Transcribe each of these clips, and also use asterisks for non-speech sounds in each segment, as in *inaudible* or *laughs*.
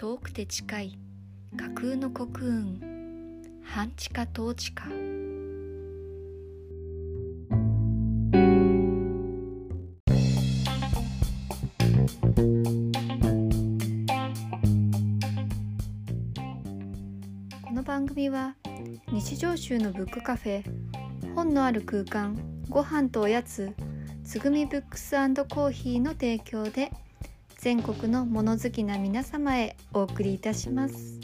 遠くて近い架空の国運半地下統治下。この番組は日常集のブックカフェ本のある空間ご飯とおやつつぐみブックスコーヒーの提供で全国の物好きな皆様へお送りいたします。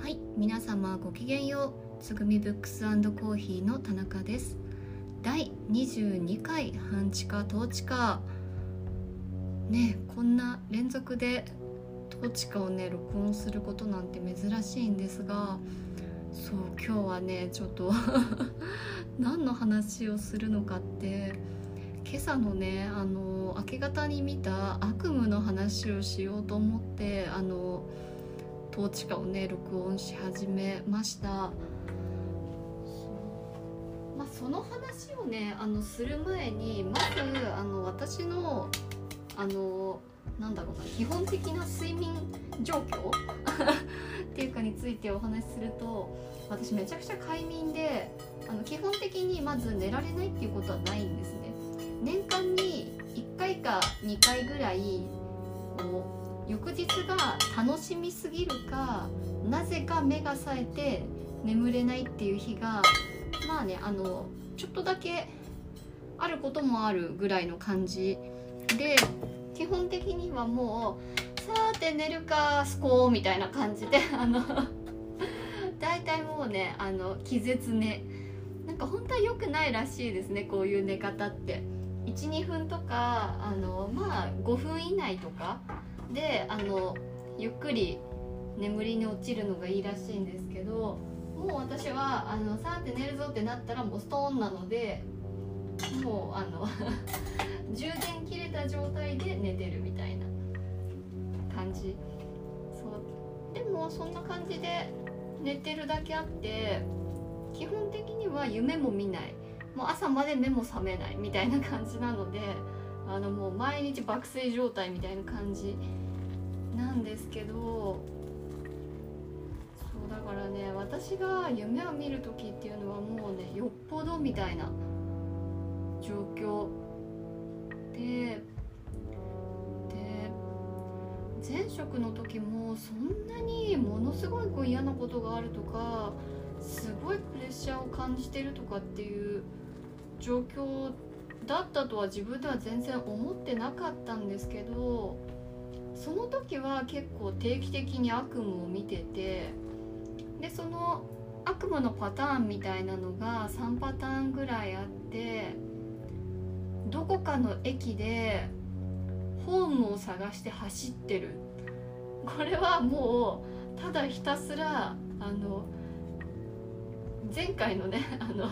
はい皆様ごきげんよう。つぐみブックスコーヒーの田中です。第22回半地下統治下。ねこんな連続で統治下をね録音することなんて珍しいんですがそう今日はねちょっと *laughs* 何の話をするのかって今朝のねあの明け方に見た悪夢の話をしようと思ってあの統治下をね録音し始めました。まあ、その話をねあのする前にまずあの私のあのなんだろうな基本的な睡眠状況？*laughs* っていうかについてお話しすると私めちゃくちゃ快眠であの基本的にまず寝られないっていうことはないんですね。年間に1回か2回ぐらいこう翌日が楽しみすぎるかなぜか目が冴えて眠れないっていう日がまあねあのちょっとだけあることもあるぐらいの感じで基本的にはもうさーて寝るかすこうみたいな感じで *laughs* あの大体もうねあの気絶寝。なんか本当は良くないらしいですねこういう寝方って。12分とかあのまあ5分以内とかであのゆっくり眠りに落ちるのがいいらしいんですけどもう私はあのさーて寝るぞってなったらもうストーンなのでもうあの *laughs* 充電切れた状態で寝てるみたいな感じ。そう。でもそんな感じで寝てるだけあって基本的には夢も見ない。もう朝まで目も覚めないみたいな感じなのであのもう毎日爆睡状態みたいな感じなんですけどそうだからね私が夢を見る時っていうのはもうねよっぽどみたいな状況で前職の時もそんなにものすごいこう嫌なことがあるとかすごいプレッシャーを感じてるとかっていう状況だったとは自分では全然思ってなかったんですけどその時は結構定期的に悪夢を見ててでその悪夢のパターンみたいなのが3パターンぐらいあってどこかの駅でホームを探して走ってる。これはもうただひたすらあの前回のね *laughs* あの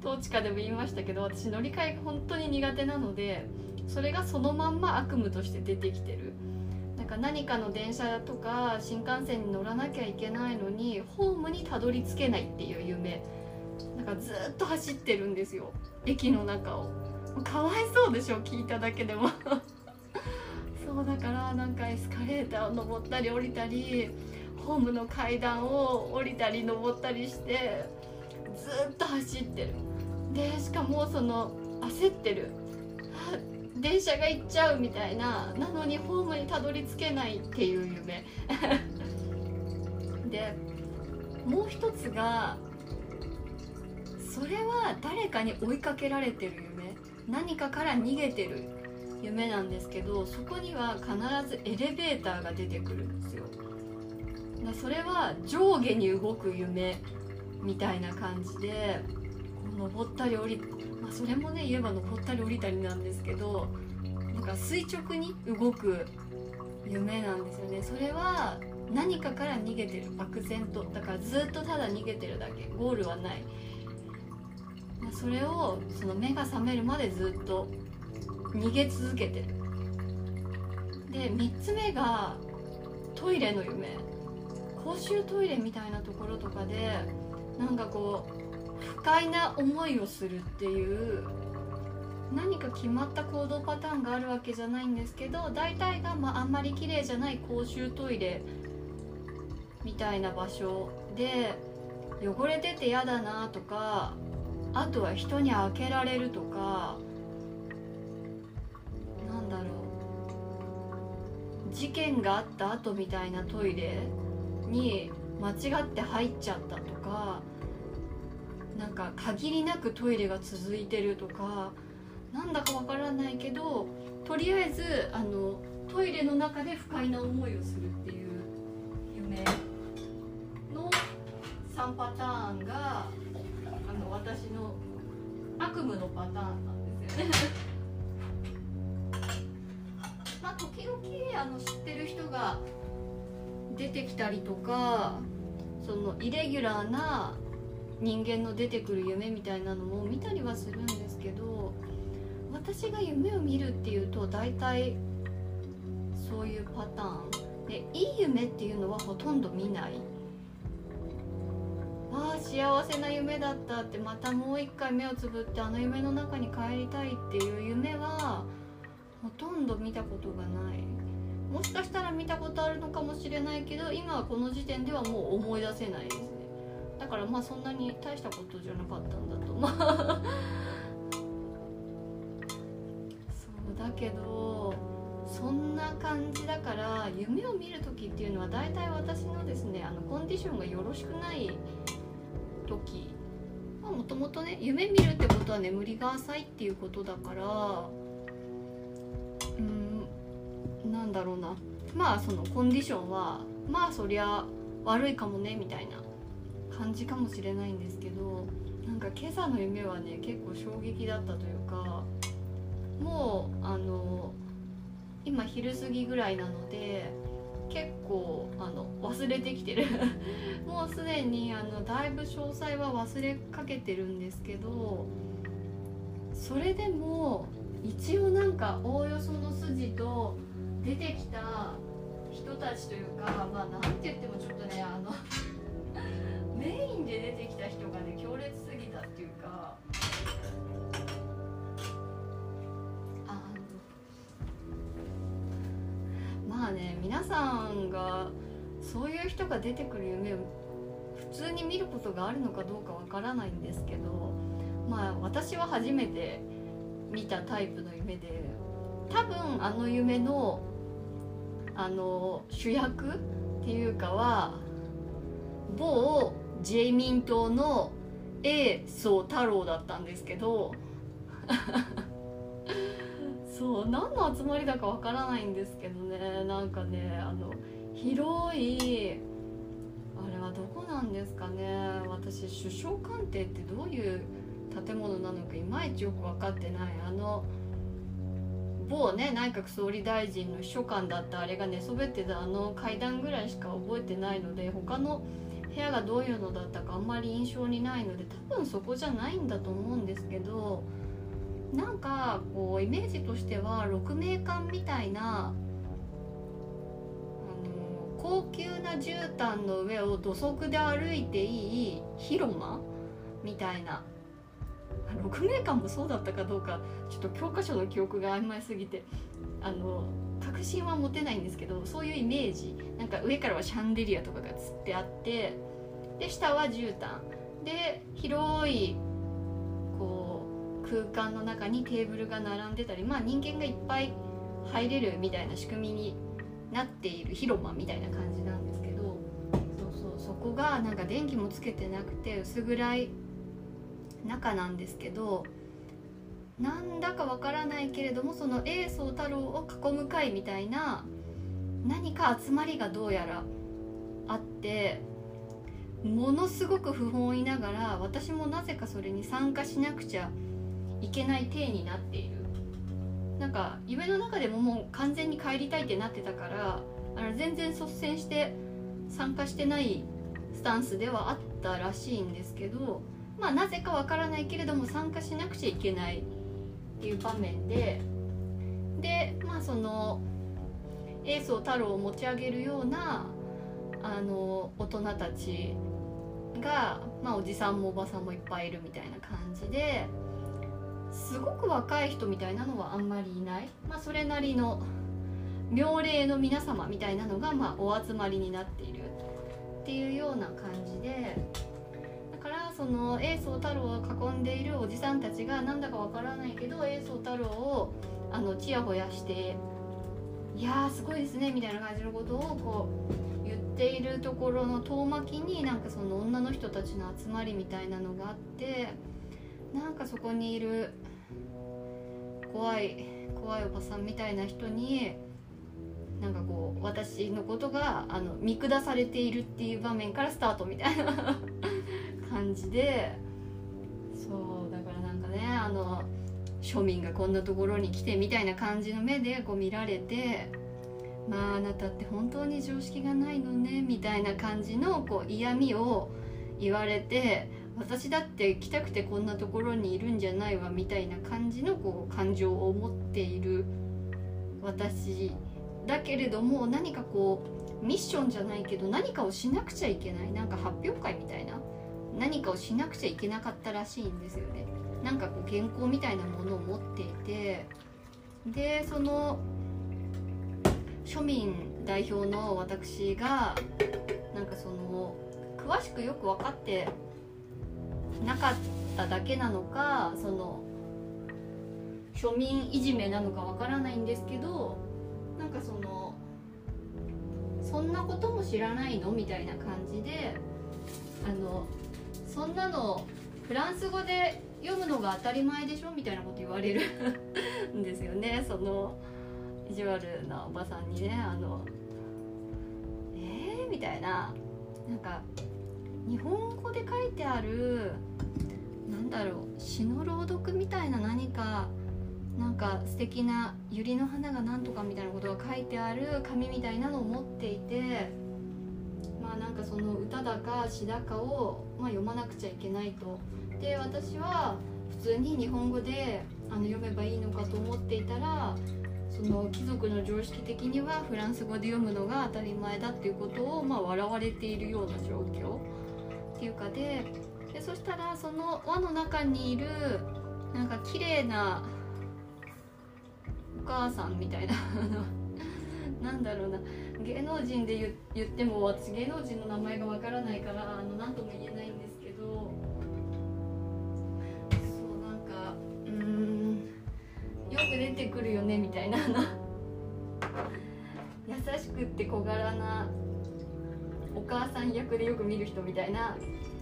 統治下でも言いましたけど私乗り換えが本当に苦手なのでそれがそのまんま悪夢として出てきてる。なんか何かの電車とか新幹線に乗らなきゃいけないのにホームにたどり着けないっていう夢。なんかずっと走ってるんですよ。駅の中を。かわいそうでしょ聞いただけでも。*laughs* そうだからなんかエスカレーターを登ったり降りたりホームの階段を降りたり登ったりしてずっと走ってる。でしかもその焦ってる。電車が行っちゃうみたいな。なのにホームにたどり着けないっていう夢。*laughs* でもう一つがそれは誰かに追いかけられてる夢。何かから逃げてる。夢なんですけどそこには必ずエレベーターが出てくるんですよ。それは上下に動く夢みたいな感じで登ったり降りまあ、それもね言えば登ったり降りたりなんですけどなんか垂直に動く夢なんですよね。それは何かから逃げてる。漠然と。だからずっとただ逃げてるだけ。ゴールはない。それをその目が覚めるまでずっと逃げ続けてで3つ目がトイレの夢。公衆トイレみたいなところとかでなんかこう不快な思いをするっていう何か決まった行動パターンがあるわけじゃないんですけど大体が、まあ、あんまり綺麗じゃない公衆トイレみたいな場所で汚れてて嫌だなとかあとは人に開けられるとかなんだろう。事件があった後みたいなトイレに間違って入っちゃったとかなんか限りなくトイレが続いてるとかなんだかわからないけどとりあえずあのトイレの中で不快な思いをするっていう夢の3パターンが私の悪夢のパターンなんですよね。*laughs* まあ時々あの知ってる人が出てきたりとかそのイレギュラーな人間の出てくる夢みたいなのも見たりはするんですけど私が夢を見るっていうと大体そういうパターン。でいい夢っていうのはほとんど見ない。ああ幸せな夢だったってまたもう一回目をつぶってあの夢の中に帰りたいっていう夢はほとんど見たことがない。もしかしたら見たことあるのかもしれないけど今はこの時点ではもう思い出せないですね。だからまあそんなに大したことじゃなかったんだと。ま *laughs* あそうだけどそんな感じだから夢を見る時っていうのは大体私のですねあのコンディションがよろしくない時もともとね夢見るってことは眠りが浅いっていうことだからうんなんだろうな。まあそのコンディションはまあそりゃ悪いかもねみたいな感じかもしれないんですけどなんか今朝の夢はね結構衝撃だったというかもうあの今昼過ぎぐらいなので結構あの忘れてきてる。*laughs* もうすでにあのだいぶ詳細は忘れかけてるんですけどそれでも一応なんかおおよその筋と出てきた人たちというかまあなんて言ってもちょっとねあの *laughs* メインで出てきた人がね強烈すぎたっていうかさんがそういう人が出てくる夢を普通に見ることがあるのかどうかわからないんですけどまあ私は初めて見たタイプの夢で多分あの夢のあの主役っていうかは某ジェイミン党の A 宗太郎だったんですけどそう何の集まりだかわからないんですけどね。なんかねあの広いあれはどこなんですかね。私首相官邸ってどういう建物なのかいまいちよく分かってない。あの某ね内閣総理大臣の秘書官だったあれが寝そべってたあの階段ぐらいしか覚えてないので他の部屋がどういうのだったかあんまり印象にないので多分そこじゃないんだと思うんですけどなんかこうイメージとしては鹿鳴館みたいなあの高級な絨毯の上を土足で歩いていい広間？みたいな。鹿鳴館もそうだったかどうかちょっと教科書の記憶が曖昧すぎて。あの確信は持てないんですけどそういうイメージ。なんか上からはシャンデリアとかがつってあってで下は絨毯。で広い空間の中にテーブルが並んでたりまあ人間がいっぱい入れるみたいな仕組みになっている広間みたいな感じなんですけどそうそうそこがなんか電気もつけてなくて薄暗い中なんですけどなんだかわからないけれどもその英宗太郎を囲む会みたいな何か集まりがどうやらあってものすごく不本意ながら私もなぜかそれに参加しなくちゃいけない体になっている。なんか夢の中でももう完全に帰りたいってなってたからあの全然率先して参加してないスタンスではあったらしいんですけどまあなぜかわからないけれども参加しなくちゃいけないっていう場面ででまあその英宗太郎を持ち上げるようなあの大人たちが、まあ、おじさんもおばさんもいっぱいいるみたいな感じですごく若い人みたいなのはあんまりいない、まあ、それなりの妙齢の皆様みたいなのが、まあ、お集まりになっているっていうような感じで。だからその栄宗太郎を囲んでいるおじさんたちがなんだかわからないけど栄宗太郎をあのちやほやして「いやーすごいですね」みたいな感じのことをこう言っているところの遠巻きになんかその女の人たちの集まりみたいなのがあってなんかそこにいる怖い怖いおばさんみたいな人になんかこう私のことがあの見下されているっていう場面からスタートみたいな *laughs* 感じでそうだからなんかねあの庶民がこんなところに来てみたいな感じの目でこう見られてまああなたって本当に常識がないのねみたいな感じのこう嫌味を言われて私だって来たくてこんなところにいるんじゃないわみたいな感じのこう感情を持っている私だけれども何かこうミッションじゃないけど何かをしなくちゃいけないなんか発表会みたいな何かをしなくちゃいけなかったらしいんですよね。なんかこう原稿みたいなものを持っていてでその庶民代表の私がなんかその詳しくよく分かってなかっただけなのかその庶民いじめなのかわからないんですけどなんかそのそんなことも知らないのみたいな感じであのそんなのフランス語で読むのが当たり前でしょみたいなこと言われる *laughs* んですよねその意地悪なおばさんにねあのえー、みたいななんか日本語で書いてあるなんだろう詩の朗読みたいな何かなんか素敵な百合の花がなんとかみたいなことが書いてある紙みたいなのを持っていてまあなんかその歌だか詩だかを、まあ、読まなくちゃいけないと。で私は普通に日本語であの読めばいいのかと思っていたらその貴族の常識的にはフランス語で読むのが当たり前だっていうことを、まあ、笑われているような状況っていうかででそしたらその輪の中にいるなんか綺麗なお母さんみたいな *laughs* なんだろうな芸能人で言言っても私芸能人の名前がわからないからあの何とも言えないんですけどそうなんかうーんよく出てくるよねみたいな優しくって小柄なお母さん役でよく見る人みたいな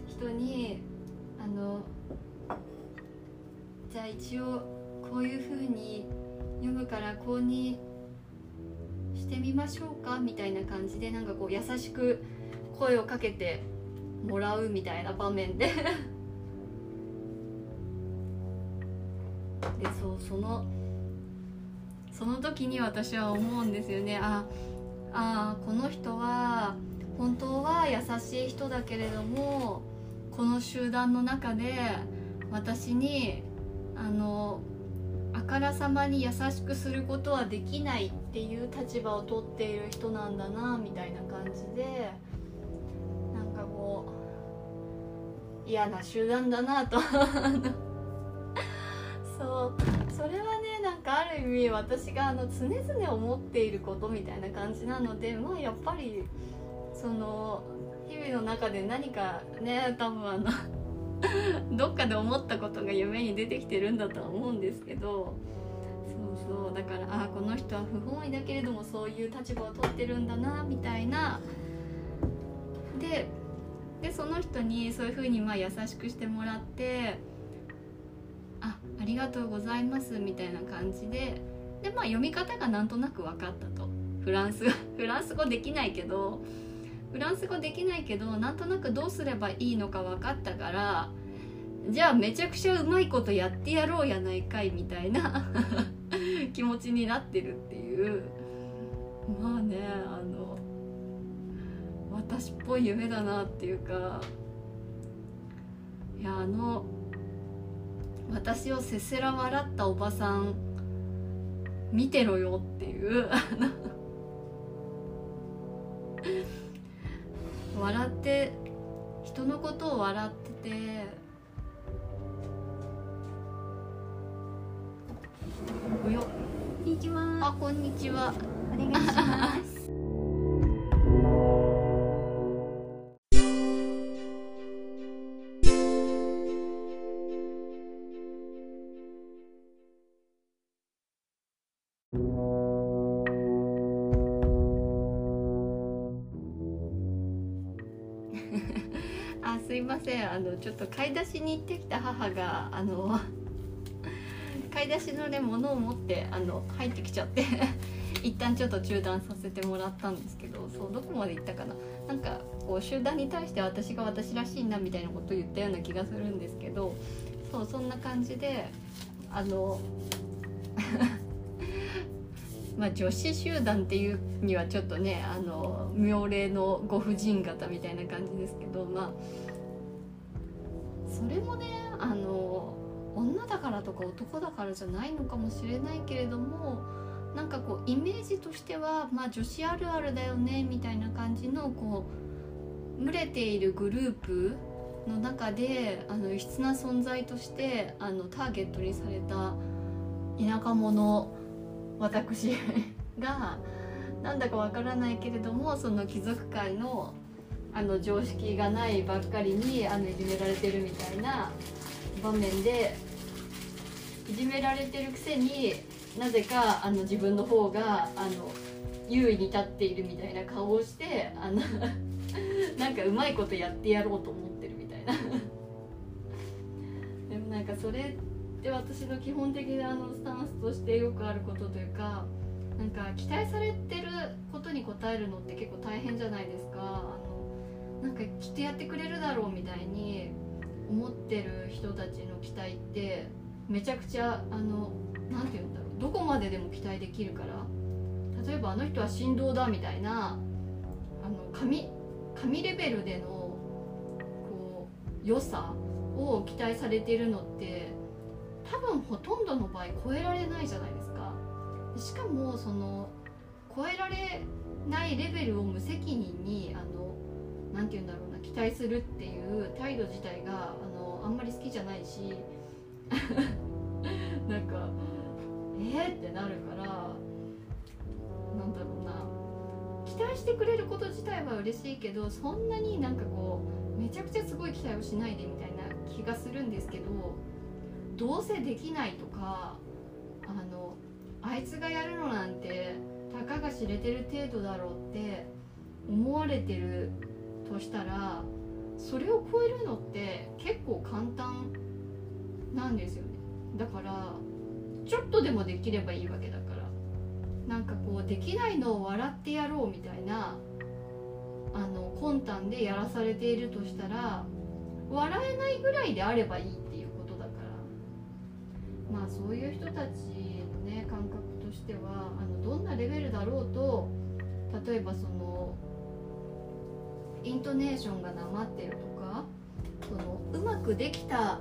人にあのじゃあ一応こういう風に読むからこうにしてみましょうかみたいな感じでなんかこう優しく声をかけてもらうみたいな場面で。*laughs* でそうそのその時に私は思うんですよね。ああこの人は本当は優しい人だけれどもこの集団の中で私にあのあからさまに優しくすることはできないっていう立場を取っている人なんだなみたいな感じでなんかこう嫌な集団だなと。*laughs* そう。それはねなんかある意味私があの常々思っていることみたいな感じなのでまあやっぱりその日々の中で何かね多分あの *laughs* どっかで思ったことが夢に出てきてるんだとは思うんですけどそうそうだからああこの人は不本意だけれどもそういう立場を取ってるんだなみたいな。ででその人にそういうふうにまあ優しくしてもらってあありがとうございますみたいな感じででまあ読み方がなんとなく分かったと。フランスフランス語できないけどフランス語できないけどなんとなくどうすればいいのか分かったからじゃあめちゃくちゃうまいことやってやろうやないかいみたいな *laughs* 気持ちになってるっていう。まあねあの私っぽい夢だなっていうかいやあの私をせせら笑ったおばさん見てろよっていう。笑って人のことを笑ってておよこんにちは。あこんにちはお願いします。ちょっと買い出しに行ってきた母があの *laughs* 買い出しのね物を持ってあの入ってきちゃって *laughs* 一旦ちょっと中断させてもらったんですけどそうどこまで行ったかな。なんかこう集団に対して私が私らしいなみたいなことを言ったような気がするんですけどそうそんな感じであの *laughs* まあ女子集団っていうにはちょっとねあの妙齢のご婦人方みたいな感じですけどまあそれもねあの女だからとか男だからじゃないのかもしれないけれどもなんかこうイメージとしてはまあ女子あるあるだよねみたいな感じのこう群れているグループの中であの異質な存在としてあのターゲットにされた田舎者私がなんだかわからないけれどもその貴族界のあの常識がないばっかりにあのいじめられてるみたいな場面でいじめられてるくせになぜかあの自分の方があの優位に立っているみたいな顔をしてあの *laughs* なんかうまいことやってやろうと思ってるみたいな。*laughs* でもなんかそれって私の基本的なあのスタンスとしてよくあることというかなんか期待されてることに応えるのって結構大変じゃないですか。なんかきっとやってくれるだろうみたいに思ってる人たちの期待ってめちゃくちゃあのなんて言うんだろうどこまででも期待できるから例えばあの人は振動だみたいなあの神神レベルでのこう良さを期待されてるのって多分ほとんどの場合超えられないじゃないですか。しかもその超えられないレベルを無責任にあのなんて言うんだろうな期待するっていう態度自体があのあんまり好きじゃないし *laughs* なんかえー、ってなるからなんだろうな。期待してくれること自体は嬉しいけどそんなになんかこうめちゃくちゃすごい期待をしないでみたいな気がするんですけどどうせできないとかあのあいつがやるのなんてたかが知れてる程度だろうって思われてるとしたらそれを超えるのって結構簡単なんですよね。だからちょっとでもできればいいわけだから。なんかこうできないのを笑ってやろうみたいなあの魂胆でやらされているとしたら笑えないぐらいであればいいっていうことだから。まあそういう人たちのね感覚としてはあのどんなレベルだろうと例えばそのイントネーションがなまってるとかそのうまくできた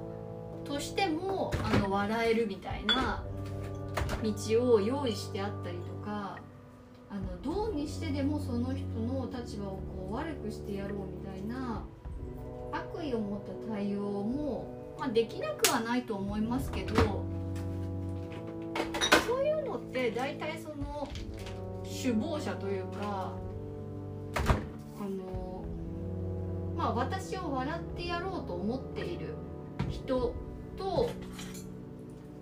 としてもあの笑えるみたいな道を用意してあったりとかあのどうにしてでもその人の立場をこう悪くしてやろうみたいな悪意を持った対応も、まあ、できなくはないと思いますけどそういうのって大体その首謀者というかあのまあ私を笑ってやろうと思っている人と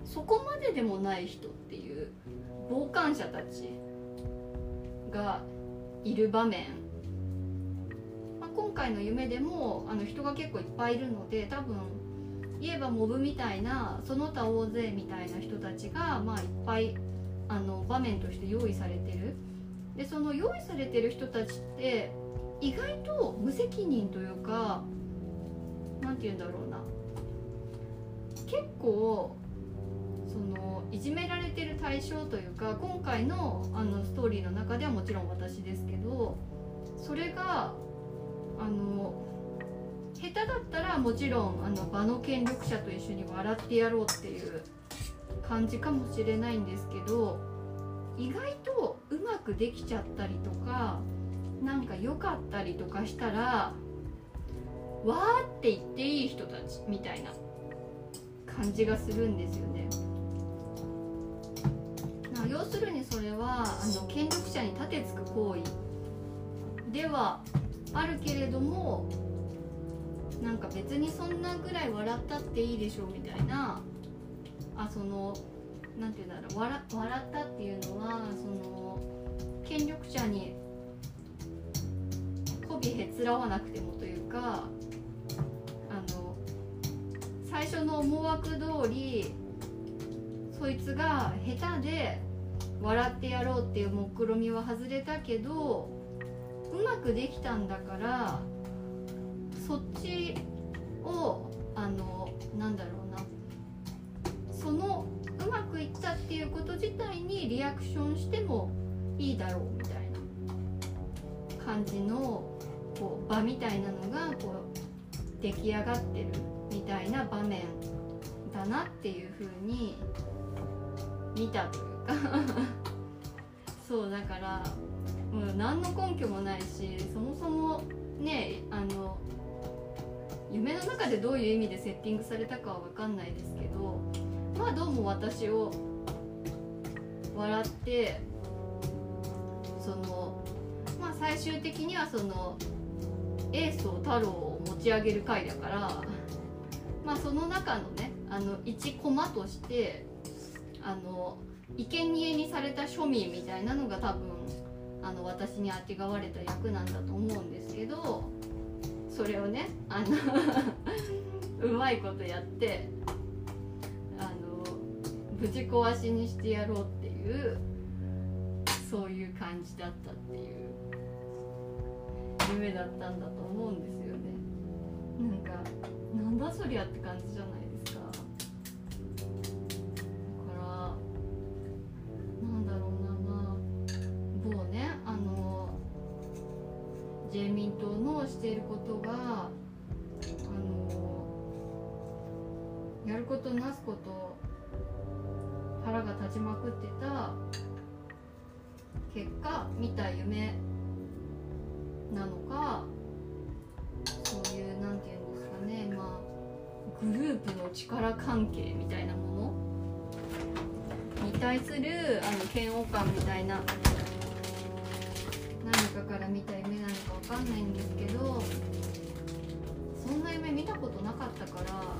そこまででもない人っていう傍観者たちがいる場面、まあ、今回の夢でもあの人が結構いっぱいいるので多分言えばモブみたいなその他大勢みたいな人たちが、まあ、いっぱいあの場面として用意されてる。でその用意されてる人たちって意外と無責任というか何て言うんだろうな。結構そのいじめられてる対象というか今回のあのストーリーの中ではもちろん私ですけどそれがあの下手だったらもちろんあの場の権力者と一緒に笑ってやろうっていう感じかもしれないんですけど意外とうまくできちゃったりとかなんか良かったりとかしたらわーって言っていい人たちみたいな感じがするんですよね。な要するにそれはあの権力者に立てつく行為ではあるけれどもなんか別にそんなぐらい笑ったっていいでしょうみたいなあそのなんていうんだろう笑笑ったっていうのはその権力者に媚びへつらわなくてもというかあの最初の思惑通りそいつが下手で笑ってやろうっていう目論みは外れたけどうまくできたんだからそっちをあのなんだろうなそのうまくいったっていうこと自体にリアクションしてもいいだろうみたいな感じのこう場みたいなのがこう出来上がってるみたいな場面だなっていう風に見たというか。*laughs* そうだからもう何の根拠もないしそもそもねあの夢の中でどういう意味でセッティングされたかは分かんないですけどまあどうも私を笑ってそのまあ最終的にはそのエースを太郎を持ち上げる回だからまあその中のねあの一コマとしてあの生贄にされた庶民みたいなのが多分あの私にあてがわれた役なんだと思うんですけどそれをねあの *laughs* うまいことやってあのぶち壊しにしてやろうっていうそういう感じだったっていう。夢だったんだと思うんですよね。なんかなんだそりゃって感じじゃないですか。だからなんだろうなまあ某ねあの自民党のしていることがあのやることなすこと腹が立ちまくってた結果見た夢なのかそういうなんていうんですかねまあグループの力関係みたいなもの？に対するあの嫌悪感みたいな何かから見た夢なのかわかんないんですけどそんな夢見たことなかったからなんか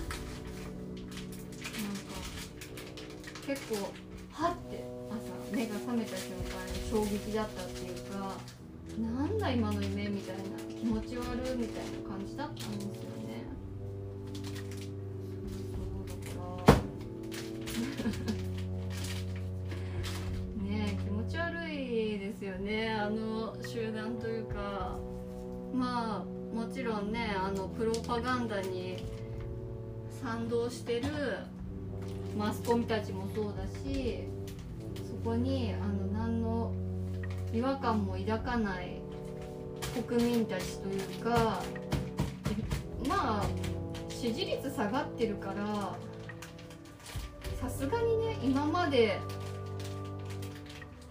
結構はって朝目が覚めた瞬間に衝撃だったっていうかなんだ今の夢みたいな気持ち悪いみたいな感じだったんですよね。そうだか。ら *laughs* ねえ気持ち悪いですよね。あの集団というかまあもちろんねあのプロパガンダに賛同してるマスコミたちもそうだしそこにあの何の違和感も抱かない国民たちというかまあ支持率下がってるからさすがにね今まで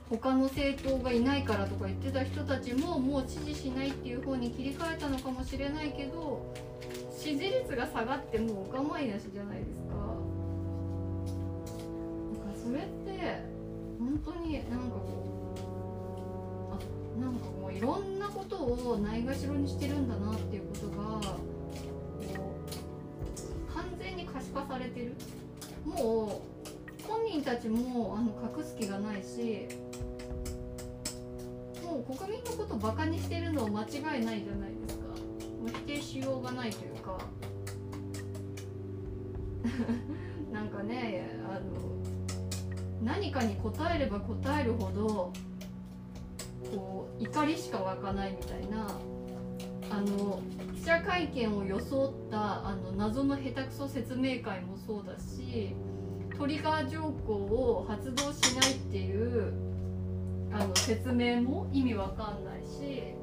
他の政党がいないからとか言ってた人たちももう支持しないっていう方に切り替えたのかもしれないけど支持率が下がってもうお構いなしじゃないですか。なんかそれって本当になんかこうなんかもういろんなことをないがしろにしてるんだなっていうことがこう完全に可視化されてる。もう本人たちもあの隠す気がないしもう国民のことバカにしてるのは間違いないじゃないですか。もう否定しようがないというか。*laughs* なんかねあの何かに答えれば答えるほどこう怒りしか湧かないみたいなあの記者会見を装ったあの謎の下手くそ説明会もそうだしトリガー条項を発動しないっていうあの説明も意味わかんないし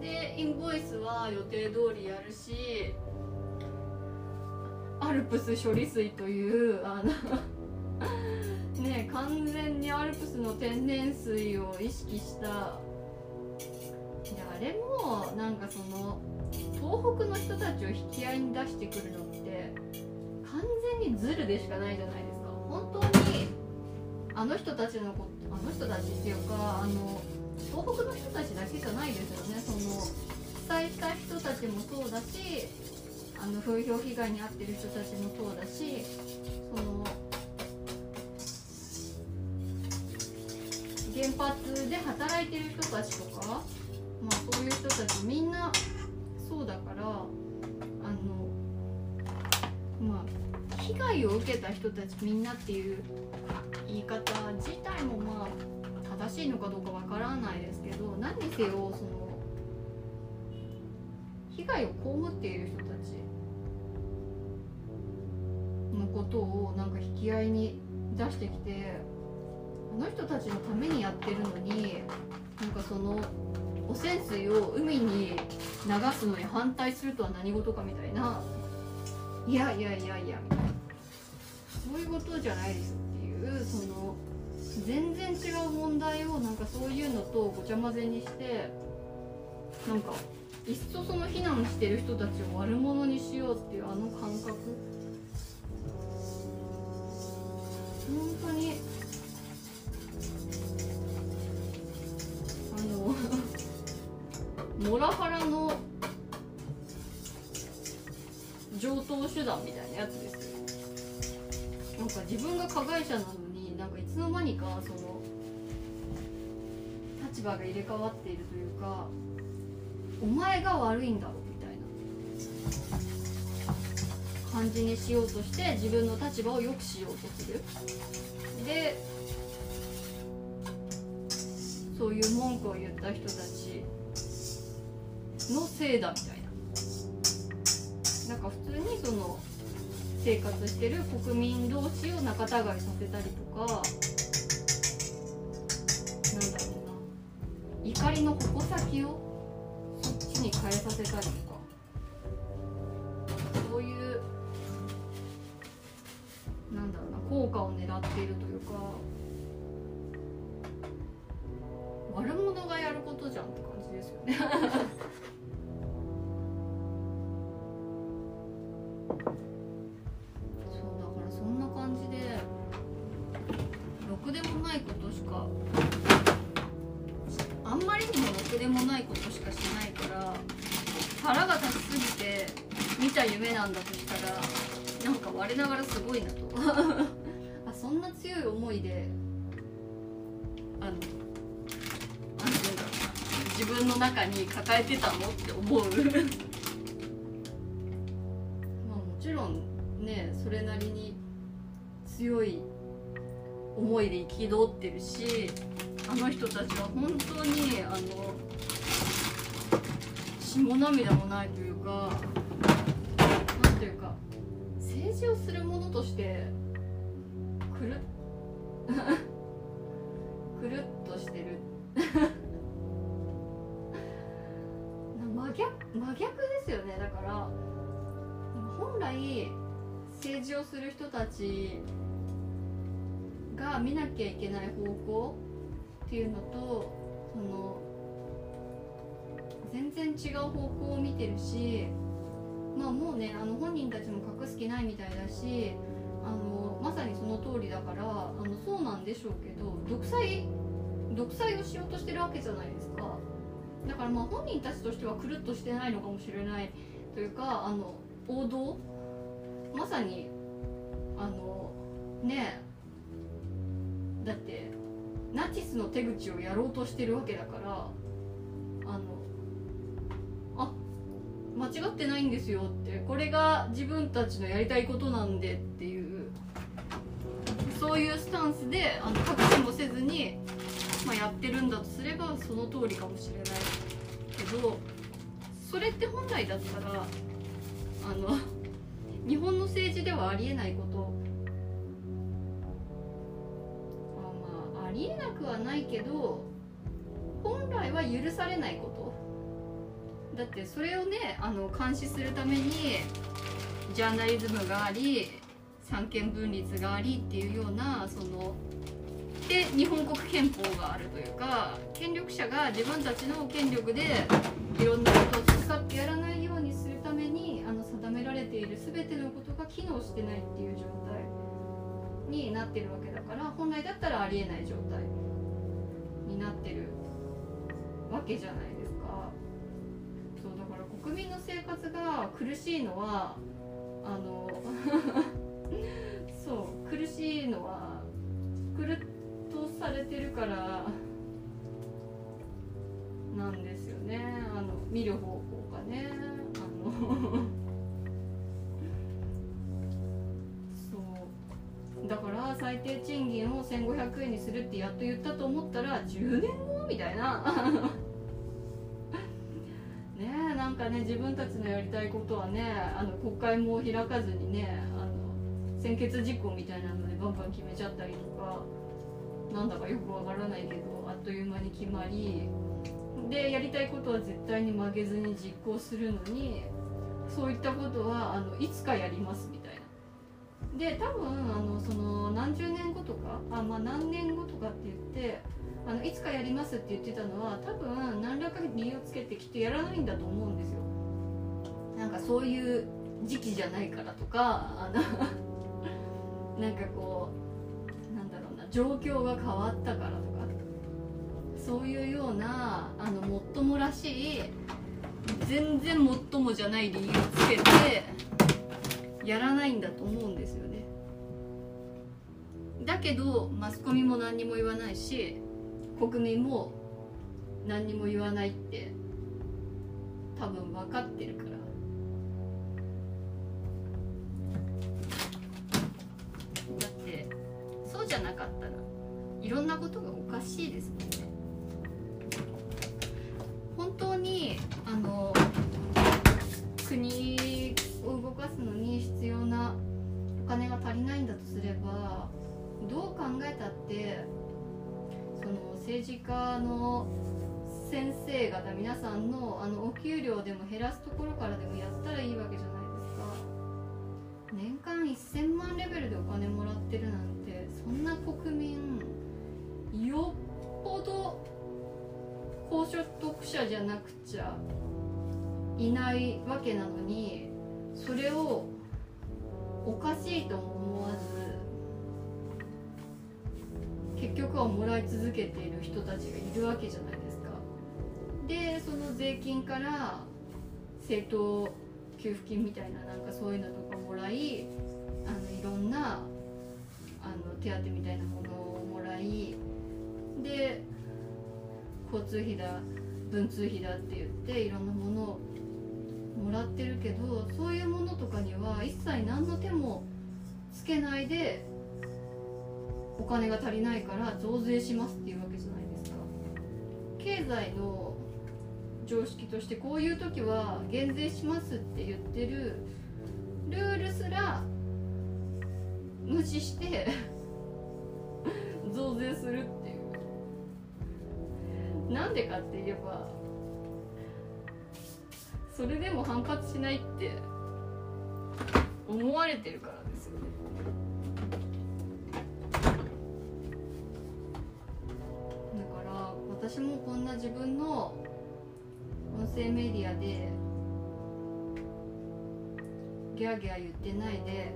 でインボイスは予定通りやるしアルプス処理水というあのね完全にアルプスの天然水を意識した。誰もなんかその東北の人たちを引き合いに出してくるのって完全にズルでしかないじゃないですか。本当にあの人たちのこあの人たちっていうかあの東北の人たちだけじゃないですよね。その被災した人たちもそうだしあの風評被害に遭ってる人たちもそうだしそので働いてる人たちとか、まあ、そういう人たちみんなそうだからあのまあ被害を受けた人たちみんなっていう言い方自体もまあ正しいのかどうかわからないですけど何にせよその被害を被っている人たちのことをなんか引き合いに出してきての人たちのためにやってるのになんかその汚染水を海に流すのに反対するとは何事かみたいな。いやいやいやいやみたいな。そういうことじゃないですっていうその全然違う問題をなんかそういうのとごちゃ混ぜにしてなんかいっそその非難してる人たちを悪者にしようっていうあの感覚。本当にモラハラの上等手段みたいなやつです。よなんか自分が加害者なのになんかいつの間にかその立場が入れ替わっているというかお前が悪いんだろみたいな感じにしようとして自分の立場を良くしようとする。でそういう文句を言った人たちのせいだみたいな。なんか普通にその生活してる国民同士を仲違いさせたりとかなんだろうな。怒りの矛先をそっちに変えさせたりとか。そういうなんだろうな効果を狙っているというか悪者がやることじゃんって感じですよね。*laughs* なんだとしたらなんか我ながらすごいなと。*laughs* あそんな強い思いであのなんていうんだろうな自分の中に抱えてたのって思う。*laughs* まあもちろんねそれなりに強い思いで憤ってるしあの人たちは本当にあの血も涙もないというか政治をするものとしてくる？*laughs* くるっとしてる。*laughs* 真逆真逆ですよね。だから本来政治をする人たちが見なきゃいけない方向っていうのとその全然違う方向を見てるしまあもうねあの本人たちも隠す気ないみたいだしあのまさにその通りだからあのそうなんでしょうけど独裁独裁をしようとしてるわけじゃないですか。だからまあ本人たちとしてはくるっとしてないのかもしれないというかあの王道？まさにあのねだってナチスの手口をやろうとしてるわけだから間違ってないんですよってこれが自分たちのやりたいことなんでっていうそういうスタンスであの隠しもせずに、まあ、やってるんだとすればその通りかもしれないけどそれって本来だったらあの *laughs* 日本の政治ではありえないことあまあありえなくはないけど本来は許されないこと。だってそれをねあの監視するためにジャーナリズムがあり三権分立がありっていうようなそので日本国憲法があるというか権力者が自分たちの権力でいろんなことを使ってやらないようにするためにあの定められている全てのことが機能してないっていう状態になってるわけだから本来だったらありえない状態になってるわけじゃない。国民の生活が苦しいのはあの *laughs* そう苦しいのは苦とされてるからなんですよねあの見る方向がねあのそうだから最低賃金を1500円にするってやっと言ったと思ったら10年後みたいなねなんかね自分たちのやりたいことはねあの国会も開かずにねあの先決事項みたいなのでバンバン決めちゃったりとかなんだかよくわからないけどあっという間に決まりでやりたいことは絶対に曲げずに実行するのにそういったことはあのいつかやりますみたいな。で多分あのその何十年後とかあ、まあ、何年後とかって言ってあのいつかやりますって言ってたのは多分何らか理由をつけてきっとやらないんだと思うんですよ。なんかそういう時期じゃないからとかあのなんかこうなんだろうな状況が変わったからとかそういうようなあのもっともらしい全然もっともじゃない理由をつけてやらないんだと思うんですよねだけどマスコミも何にも言わないし国民も何にも言わないって多分分かってるから。だってそうじゃなかったらいろんなことがおかしいですもんね。本当にあの先生方皆さんのあのお給料でも減らすところからでもやったらいいわけじゃないですか。年間1000万レベルでお金もらってるなんてそんな国民よっぽど高所得者じゃなくちゃいないわけなのにそれをおかしいとも思わず結局はもらい続けている人たちがいるわけじゃない。でその税金から政党給付金みたいななんかそういうのとかもらいあのいろんなあの手当みたいなものをもらいで交通費だ文通費だって言っていろんなものをもらってるけどそういうものとかには一切何の手もつけないでお金が足りないから増税しますっていうわけじゃないですか。経済の常識としてこういう時は減税しますって言ってるルールすら無視して *laughs* 増税するっていう。なんでかって言えばそれでも反発しないって思われてるからですよね。だから私もこんな自分の声メディアでギャーギャー言ってないで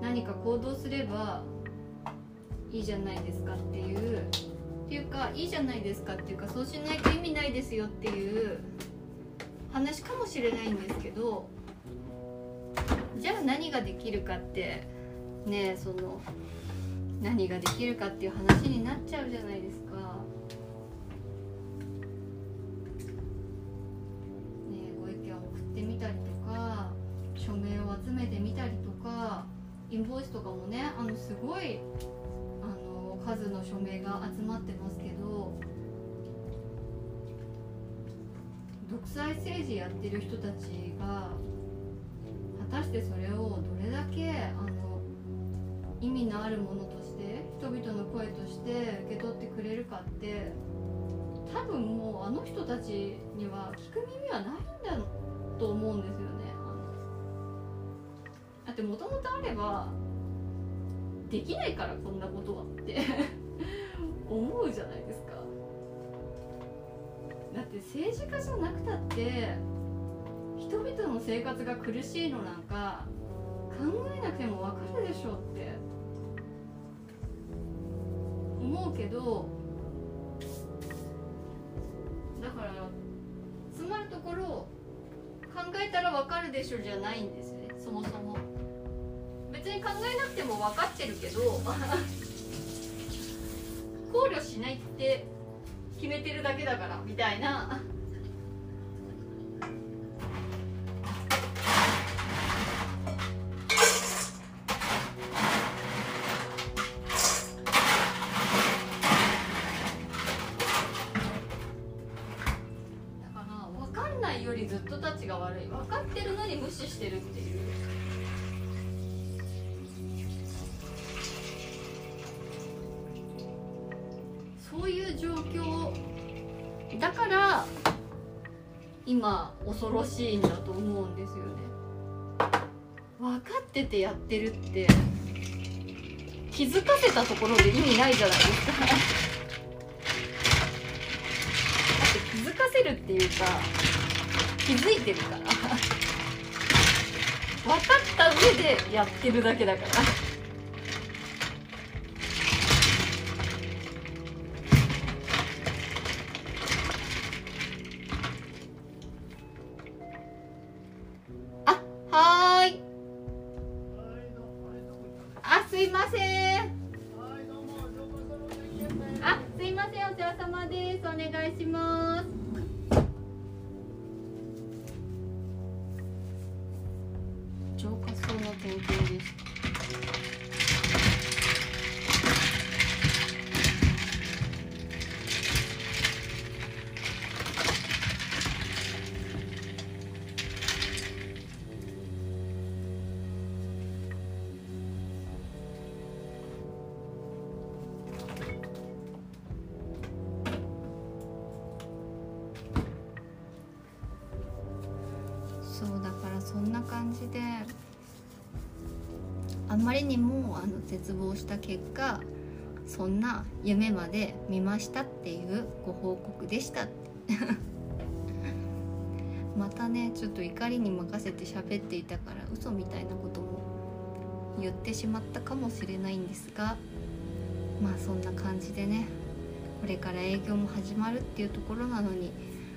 何か行動すればいいじゃないですかっていうっていうかいいじゃないですかっていうかそうしないと意味ないですよっていう話かもしれないんですけどじゃあ何ができるかってねその何ができるかっていう話になっちゃうじゃないですか。とかもねあのすごいあの数の署名が集まってますけど独裁政治やってる人たちが果たしてそれをどれだけあの意味のあるものとして人々の声として受け取ってくれるかって多分もうあの人たちには聞く耳はないんだと思うんですよね。あのだってもともとあればできないからこんなことはって *laughs* 思うじゃないですか。だって政治家じゃなくたって人々の生活が苦しいのなんか考えなくてもわかるでしょって思うけどだからつまるところ考えたらわかるでしょじゃないんですねそもそも。別に考えなくても分かってるけど *laughs* 考慮しないって決めてるだけだからみたいな。だから分かんないよりずっとたちが悪い。分かってるのに無視してるっていう。今恐ろしいんだと思うんですよね。分かっててやってるって気づかせたところで意味ないじゃないですか。だって気づかせるっていうか気づいてるから。分かった上でやってるだけだから。まりにもあの絶望した結果そんな夢まで見ましたっていうご報告でした。*laughs* またねちょっと怒りに任せて喋っていたから嘘みたいなことも言ってしまったかもしれないんですがまあそんな感じでねこれから営業も始まるっていうところなのに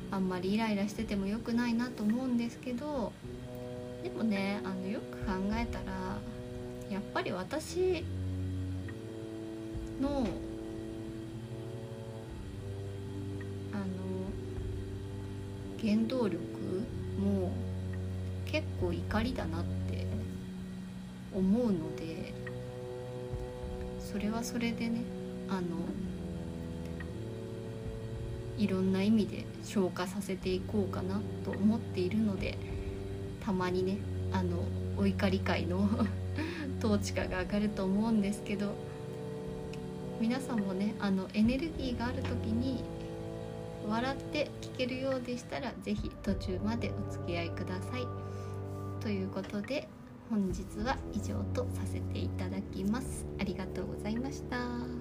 あんまりイライラしてても良くないなと思うんですけどでもねあのよく考えたらっぱり私のあの原動力も結構怒りだなって思うのでそれはそれでねあのいろんな意味で消化させていこうかなと思っているのでたまにねあのお怒り会の統治下が上がると思うんですけど皆さんもねあのエネルギーがある時に笑って聞けるようでしたら是非途中までお付き合いください。ということで本日は以上とさせていただきます。ありがとうございました。